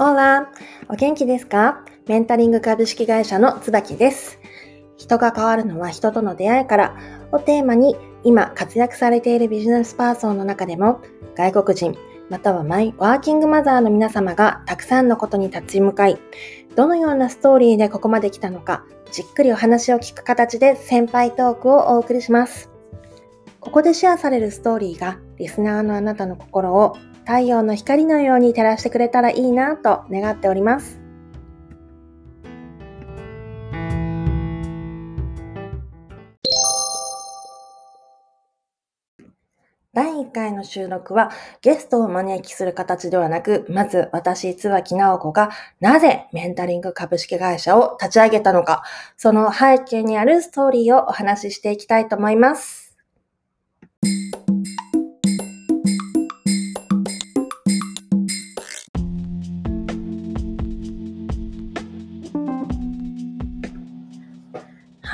オーラお元気ですか？メンタリング株式会社の椿です。人が変わるのは人との出会いからをテーマに今活躍されているビジネスパーソンの中でも外国人またはマイワーキングマザーの皆様がたくさんのことに立ち向かいどのようなストーリーでここまで来たのかじっくりお話を聞く形で先輩トークをお送りします。ここでシェアされるストーリーがリスナーのあなたの心を太陽の光のように照らしてくれたらいいなと願っております。第1回の収録はゲストを招きする形ではなく、まず私、椿直子がなぜメンタリング株式会社を立ち上げたのか、その背景にあるストーリーをお話ししていきたいと思います。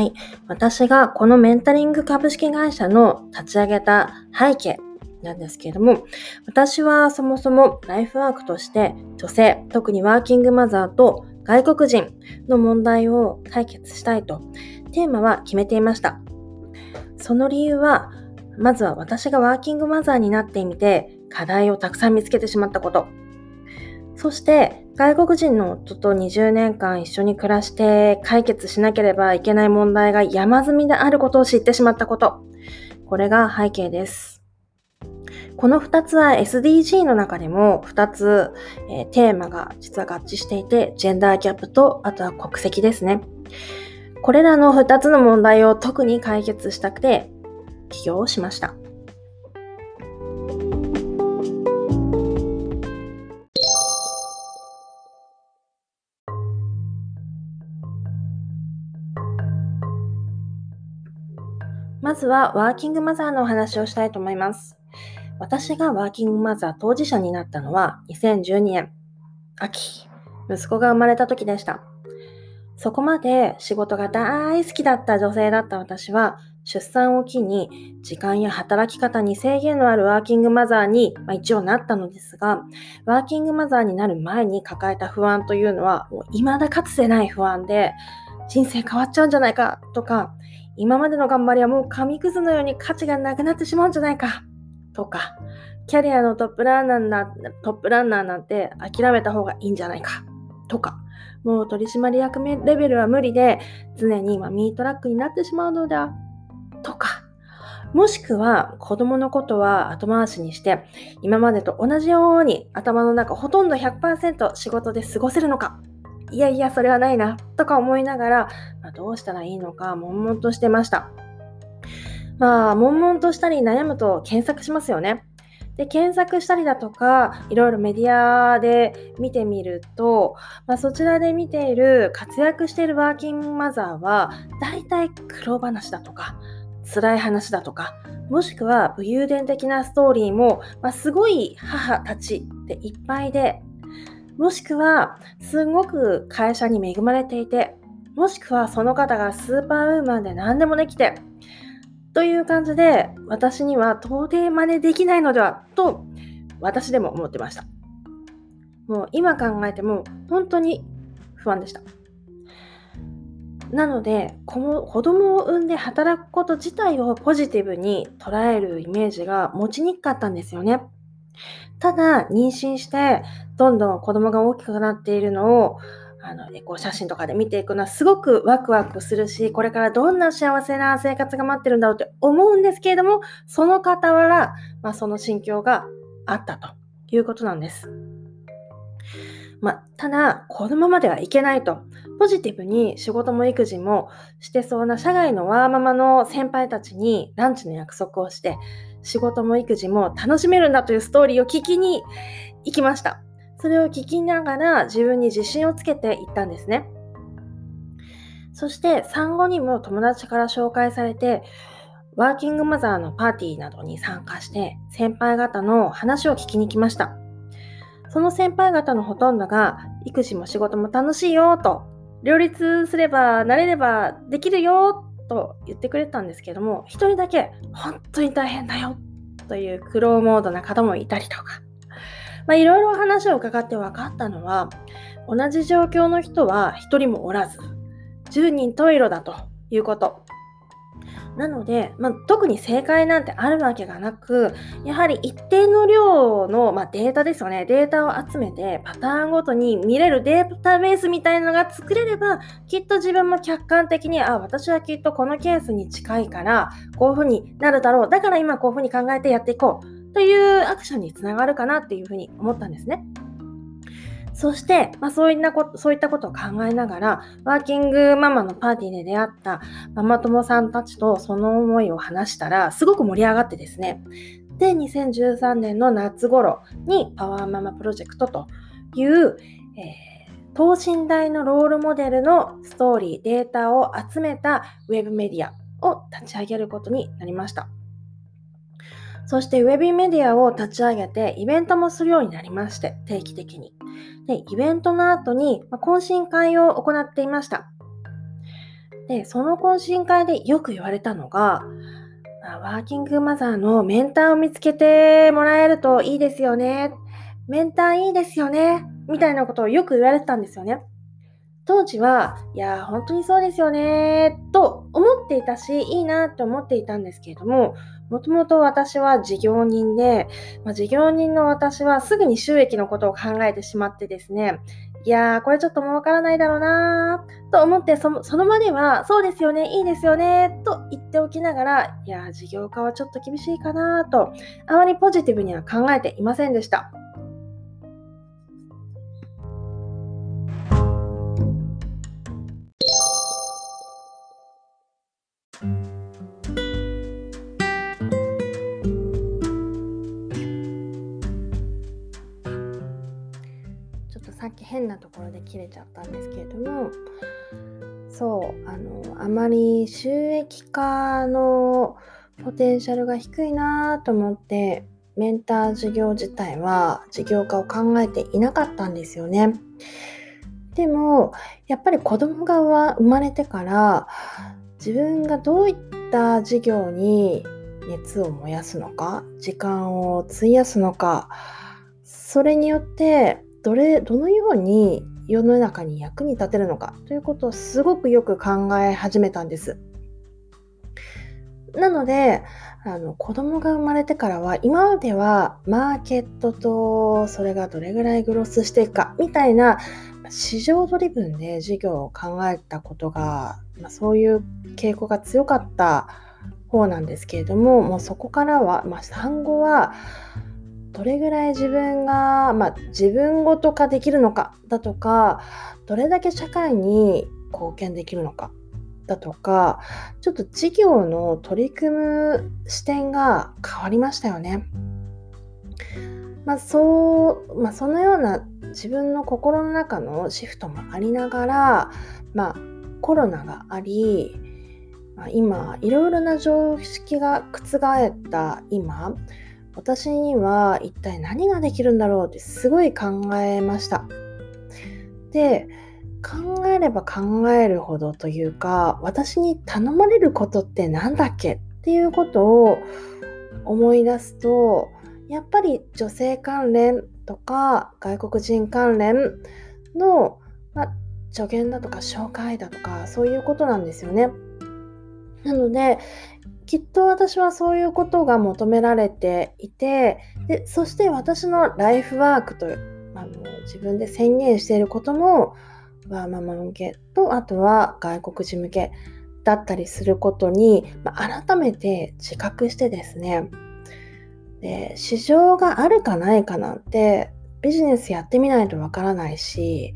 はい。私がこのメンタリング株式会社の立ち上げた背景なんですけれども、私はそもそもライフワークとして女性、特にワーキングマザーと外国人の問題を解決したいとテーマは決めていました。その理由は、まずは私がワーキングマザーになってみて課題をたくさん見つけてしまったこと。そして外国人の夫と20年間一緒に暮らして解決しなければいけない問題が山積みであることを知ってしまったこと。これが背景です。この2つは SDG の中でも2つ、えー、テーマが実は合致していて、ジェンダーギャップとあとは国籍ですね。これらの2つの問題を特に解決したくて起業しました。まずはワーキングマザーのお話をしたいと思います。私がワーキングマザー当事者になったのは2012年秋、息子が生まれた時でした。そこまで仕事が大好きだった女性だった私は出産を機に時間や働き方に制限のあるワーキングマザーに、まあ、一応なったのですが、ワーキングマザーになる前に抱えた不安というのは、もう未だかつてない不安で、人生変わっちゃうんじゃないかとか、今までの頑張りはもう紙くずのように価値がなくなってしまうんじゃないか。とか、キャリアのトップランナーなトップランナーなんて諦めた方がいいんじゃないか。とか、もう取締役レベルは無理で常に今ミートラックになってしまうのではとか、もしくは子供のことは後回しにして今までと同じように頭の中ほとんど100%仕事で過ごせるのか。いやいや、それはないな、とか思いながら、まあ、どうしたらいいのか、悶々としてました。まあ、悶々としたり悩むと検索しますよね。で、検索したりだとか、いろいろメディアで見てみると、まあ、そちらで見ている活躍しているワーキングマザーは、大体苦労話だとか、辛い話だとか、もしくは武勇伝的なストーリーも、まあ、すごい母たちでいっぱいで、もしくは、すごく会社に恵まれていて、もしくはその方がスーパーウーマンで何でもできて、という感じで、私には到底真似できないのではと、私でも思ってました。もう今考えても本当に不安でした。なので、子供を産んで働くこと自体をポジティブに捉えるイメージが持ちにくかったんですよね。ただ、妊娠して、どんどん子供が大きくなっているのを、あの、エコ写真とかで見ていくのはすごくワクワクするし、これからどんな幸せな生活が待ってるんだろうって思うんですけれども、その傍ら、まあ、その心境があったということなんです。まあ、ただ、このままではいけないと。ポジティブに仕事も育児もしてそうな社外のワーママの先輩たちにランチの約束をして、仕事も育児も楽しめるんだというストーリーを聞きに行きました。それを聞きながら自分に自信をつけていったんですね。そして産後にも友達から紹介されて、ワーキングマザーのパーティーなどに参加して先輩方の話を聞きに来ました。その先輩方のほとんどが育児も仕事も楽しいよと両立すれば慣れればできるよと言ってくれたんですけども、一人だけ本当に大変だよという苦労モードな方もいたりとか、いろいろ話を伺って分かったのは、同じ状況の人は1人もおらず、10人十色だということ。なので、まあ、特に正解なんてあるわけがなく、やはり一定の量の、まあ、データですよね。データを集めてパターンごとに見れるデータベースみたいなのが作れれば、きっと自分も客観的に、あ、私はきっとこのケースに近いから、こういうふうになるだろう。だから今こういうふうに考えてやっていこう。というアクションにつながるかなっていうふうに思ったんですね。そして、まあ、そういったことそういったことを考えながら、ワーキングママのパーティーで出会ったママ友さんたちとその思いを話したら、すごく盛り上がってですね。で、2013年の夏頃にパワーママプロジェクトという、えー、等身大のロールモデルのストーリー、データを集めたウェブメディアを立ち上げることになりました。そしてウェブメディアを立ち上げてイベントもするようになりまして、定期的に。で、イベントの後に、ま懇親会を行っていました。で、その懇親会でよく言われたのが、ワーキングマザーのメンターを見つけてもらえるといいですよね。メンターいいですよね。みたいなことをよく言われてたんですよね。当時は、いや、本当にそうですよね、と思っていたし、いいなって思っていたんですけれども、もともと私は事業人で、まあ、事業人の私はすぐに収益のことを考えてしまってですね、いやー、これちょっともわからないだろうなーと思ってそ、その場では、そうですよね、いいですよね、と言っておきながら、いやー、事業化はちょっと厳しいかなと、あまりポジティブには考えていませんでした。ところで切れちゃったんですけれどもそうあのあまり収益化のポテンシャルが低いなと思ってメンター事業自体は事業化を考えていなかったんですよね。でもやっぱり子供が生まれてから自分がどういった事業に熱を燃やすのか時間を費やすのかそれによってどれどのように世の中に役に立てるのかということをすごくよく考え始めたんです。なのであの子供が生まれてからは今まではマーケットとそれがどれぐらいグロスしていくかみたいな市場ドリブンで事業を考えたことが、まあ、そういう傾向が強かった方なんですけれどももうそこからは、まあ、産後はどれぐらい自分が、まあ、自分ごと化できるのかだとかどれだけ社会に貢献できるのかだとかちょっと事業の取り組む視点が変わりましたよね。まあそうまあ、そのような自分の心の中のシフトもありながら、まあ、コロナがあり、まあ、今いろいろな常識が覆った今私には一体何ができるんだろうってすごい考えました。で考えれば考えるほどというか私に頼まれることって何だっけっていうことを思い出すとやっぱり女性関連とか外国人関連の、ま、助言だとか紹介だとかそういうことなんですよね。なのできっと私はそういうことが求められていてでそして私のライフワークとあの自分で宣言していることもワーママ向けとあとは外国人向けだったりすることに、まあ、改めて自覚してですね。で市場があるかないかなんてビジネスやってみないとわからないし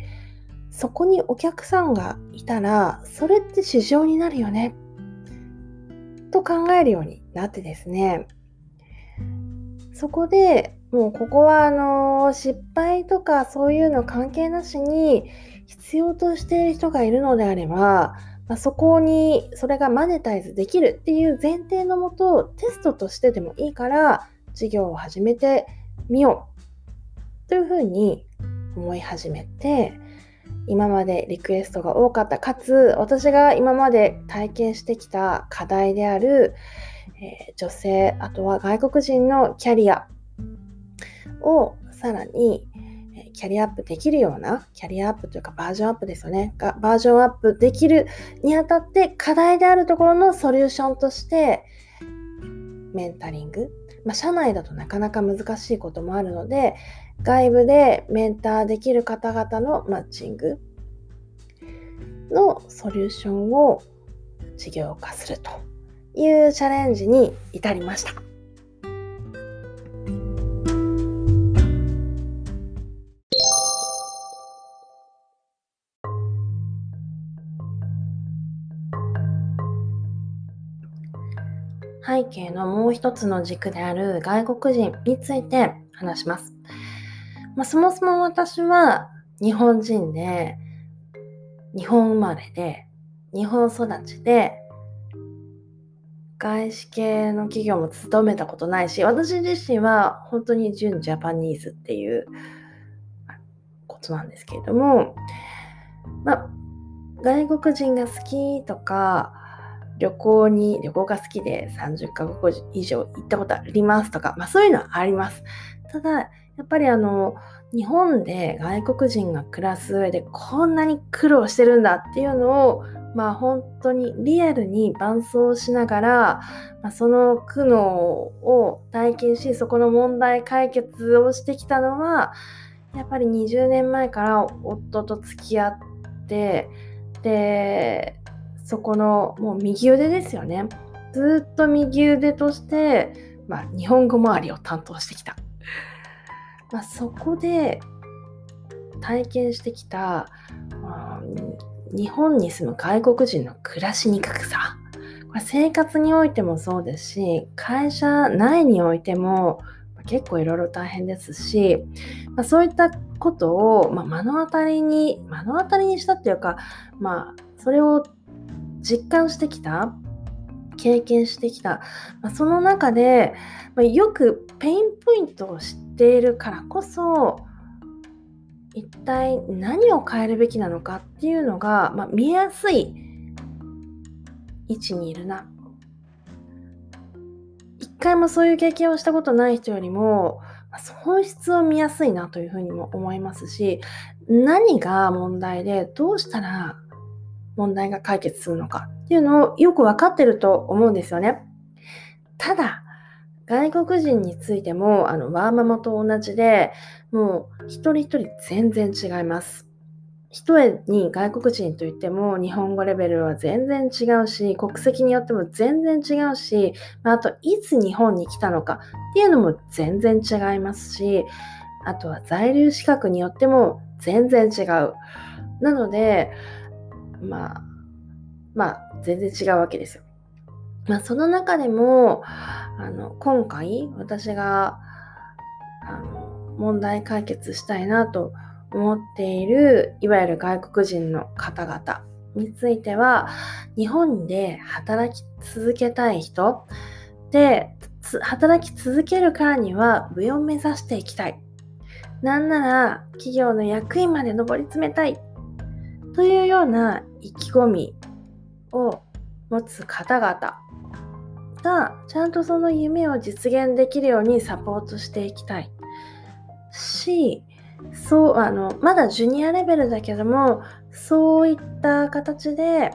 そこにお客さんがいたらそれって市場になるよねと考えるようになってですね。そこでもうここはあの失敗とかそういうの関係なしに必要としている人がいるのであれば、まあ、そこにそれがマネタイズできるっていう前提のもとテストとしてでもいいから事業を始めてみようというふうに思い始めて今までリクエストが多かったかつ私が今まで体験してきた課題である、えー、女性あとは外国人のキャリアをさらにキャリアアップできるような、キャリアアップというかバージョンアップですよね。がバージョンアップできるにあたって課題であるところのソリューションとして、メンタリング。まあ、社内だとなかなか難しいこともあるので、外部でメンターできる方々のマッチングのソリューションを事業化するというチャレンジに至りました。背景のもう一つの軸である外国人について話します。まあ、そもそも私は日本人で、日本生まれで、日本育ちで、外資系の企業も勤めたことないし、私自身は本当に純ジャパニーズっていうことなんですけれども、まあ、外国人が好きとか、旅行に、旅行が好きで30カ国以上行ったことありますとか、まあそういうのはあります。ただ、やっぱりあの、日本で外国人が暮らす上でこんなに苦労してるんだっていうのを、まあ本当にリアルに伴走しながら、まあ、その苦悩を体験し、そこの問題解決をしてきたのは、やっぱり20年前から夫と付き合って、で、そこのもう右腕ですよね。ずっと右腕として、まあ、日本語周りを担当してきた。まあ、そこで体験してきた、まあ、日本に住む外国人の暮らしにくさ。これ生活においてもそうですし、会社内においても結構いろいろ大変ですし、まあ、そういったことを、まあ、目の当たりに、目の当たりにしたっていうか、まあ、それを実感してきた経験してきた、まあ、その中で、まあ、よくペインポイントを知ているからこそ一体何を変えるべきなのかっていうのが、まあ、見えやすい位置にいるな一回もそういう経験をしたことない人よりも本質を見やすいなというふうにも思いますし何が問題でどうしたら問題が解決するのかっていうのをよく分かってると思うんですよね。ただ、外国人についても、あの、ワーママと同じで、もう一人一人全然違います。一重に外国人といっても日本語レベルは全然違うし、国籍によっても全然違うし、あといつ日本に来たのかっていうのも全然違いますし、あとは在留資格によっても全然違う。なので、まあ、まあ、全然違うわけですよ。まあ、その中でも、あの、今回、私が、あの、問題解決したいなと思っている、いわゆる外国人の方々については、日本で働き続けたい人で、働き続けるからには上を目指していきたい。なんなら企業の役員まで上り詰めたいというような意気込みを持つ方々がちゃんとその夢を実現できるようにサポートしていきたいしそうあのまだジュニアレベルだけどもそういった形で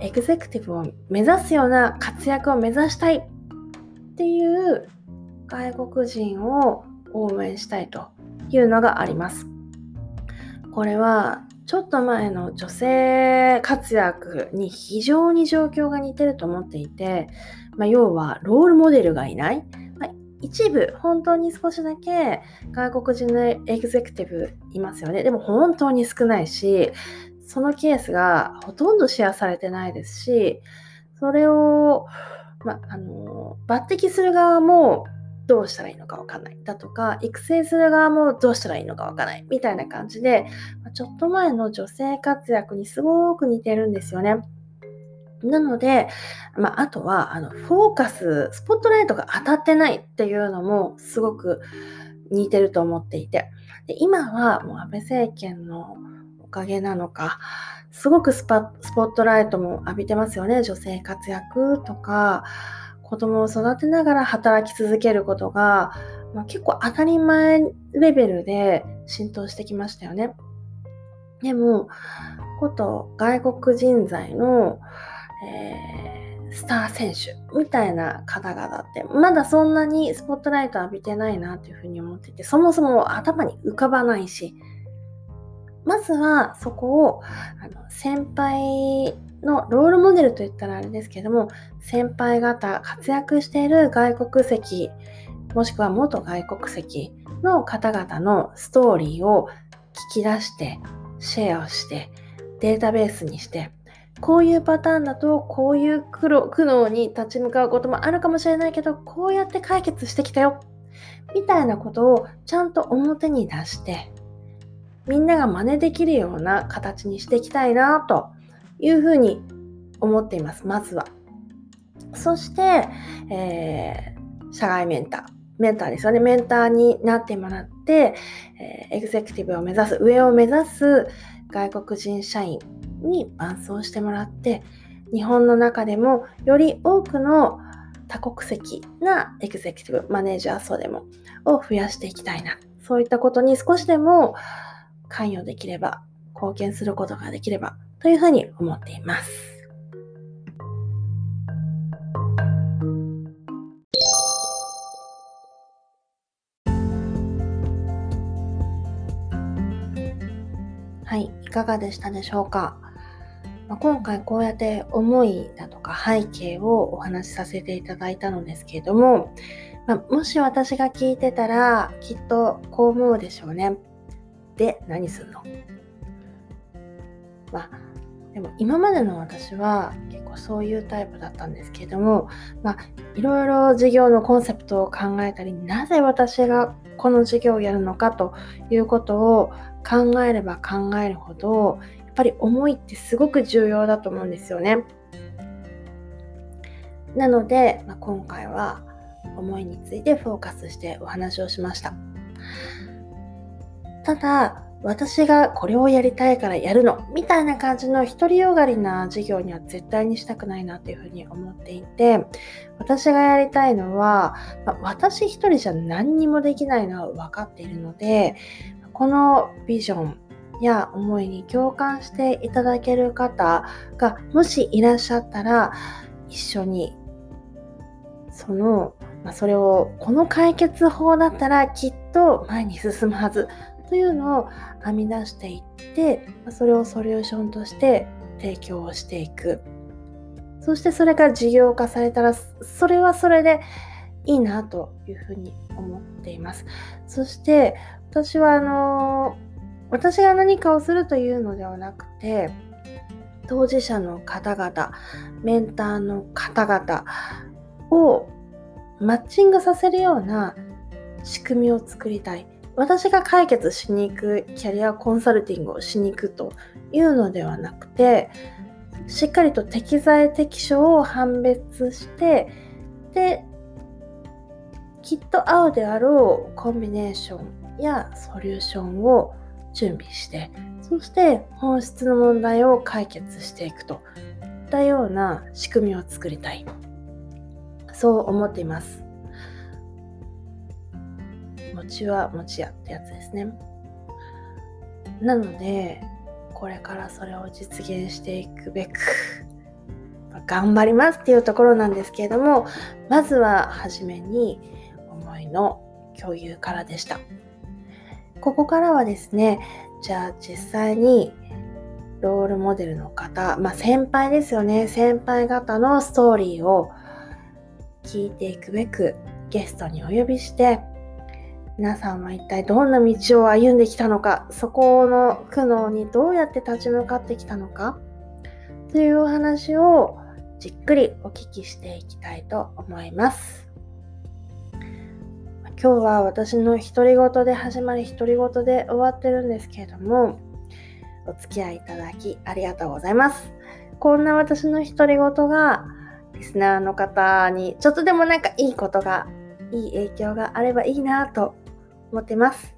エグゼクティブを目指すような活躍を目指したいっていう外国人を応援したいというのがあります。これはちょっと前の女性活躍に非常に状況が似てると思っていて、まあ、要はロールモデルがいない、まあ、一部本当に少しだけ外国人のエグゼクティブいますよね。でも本当に少ないしそのケースがほとんどシェアされてないですしそれを、まあの抜擢する側もどうしたらいいのかわかんない。だとか、育成する側もどうしたらいいのかわかんない。みたいな感じで、ちょっと前の女性活躍にすごく似てるんですよね。なので、まあ、あとは、あの、フォーカス、スポットライトが当たってないっていうのもすごく似てると思っていて、で今はもう安倍政権のおかげなのか、すごくスパスポットライトも浴びてますよね。女性活躍とか、子供を育てながら働き続けることが、まあ、結構当たり前レベルで浸透してきましたよね。でも、こと外国人材の、えー、スター選手みたいな方々ってまだそんなにスポットライト浴びてないなっていうふうに思っててそもそも頭に浮かばないしまずはそこをあの先輩のロールモデルといったらあれですけども先輩方活躍している外国籍もしくは元外国籍の方々のストーリーを聞き出してシェアをしてデータベースにしてこういうパターンだとこういう苦労苦悩に立ち向かうこともあるかもしれないけどこうやって解決してきたよみたいなことをちゃんと表に出してみんなが真似できるような形にしていきたいなというふうに思っていますまずは。そして、えー、社外メンター。メンターですよね。メンターになってもらって、えー、エグゼクティブを目指す上を目指す外国人社員。に伴走してもらって日本の中でもより多くの多国籍なエグゼクティブマネージャー層でもを増やしていきたいなそういったことに少しでも関与できれば貢献することができればというふうに思っています。はい、いかがでしたでしょうか？まあ、今回こうやって思いだとか背景をお話しさせていただいたのですけれども、まあ、もし私が聞いてたらきっとこう思うでしょうね。で、何すんの？まあ、でも今までの私は結構そういうタイプだったんですけれども、まあ、いろいろ事業のコンセプトを考えたり、なぜ私がこの事業をやるのかということを考えれば考えるほどぱり思いってすごく重要だと思うんですよね。なので、まあ、今回は思いについてフォーカスしてお話をしました。ただ私がこれをやりたいからやるのみたいな感じの独りよがりな授業には絶対にしたくないなっていうふうに思っていて私がやりたいのは、まあ、私一人じゃ何にもできないのは分かっているのでこのビジョンや思いに共感していただける方がもしいらっしゃったら一緒にその、ま、それをこの解決法だったらきっと前に進むはずというのを編み出していってそれをソリューションとして提供をしていく。そしてそれが事業化されたらそれはそれでいいなというふうに思っています。そして私はあの私が何かをするというのではなくて当事者の方々メンターの方々をマッチングさせるような仕組みを作りたい。私が解決しに行くキャリアコンサルティングをしに行くというのではなくてしっかりと適材適所を判別してできっと合うであろうコンビネーションやソリューションを準備してそして本質の問題を解決していくといったような仕組みを作りたい。そう思っています。餅は餅屋ってやつですね。なのでこれからそれを実現していくべく頑張りますっていうところなんですけれどもまずは初めに思いの共有からでした。ここからはですね、じゃあ実際にロールモデルの方、まあ先輩ですよね、先輩方のストーリーを聞いていくべくゲストにお呼びして、皆さんは一体どんな道を歩んできたのか、そこの苦悩にどうやって立ち向かってきたのか、というお話をじっくりお聞きしていきたいと思います。今日は私の独り言で始まり独り言で終わってるんですけれどもお付き合いいただきありがとうございます。こんな私の独り言がリスナーの方にちょっとでもなんかいいことがいい影響があればいいなと思ってます。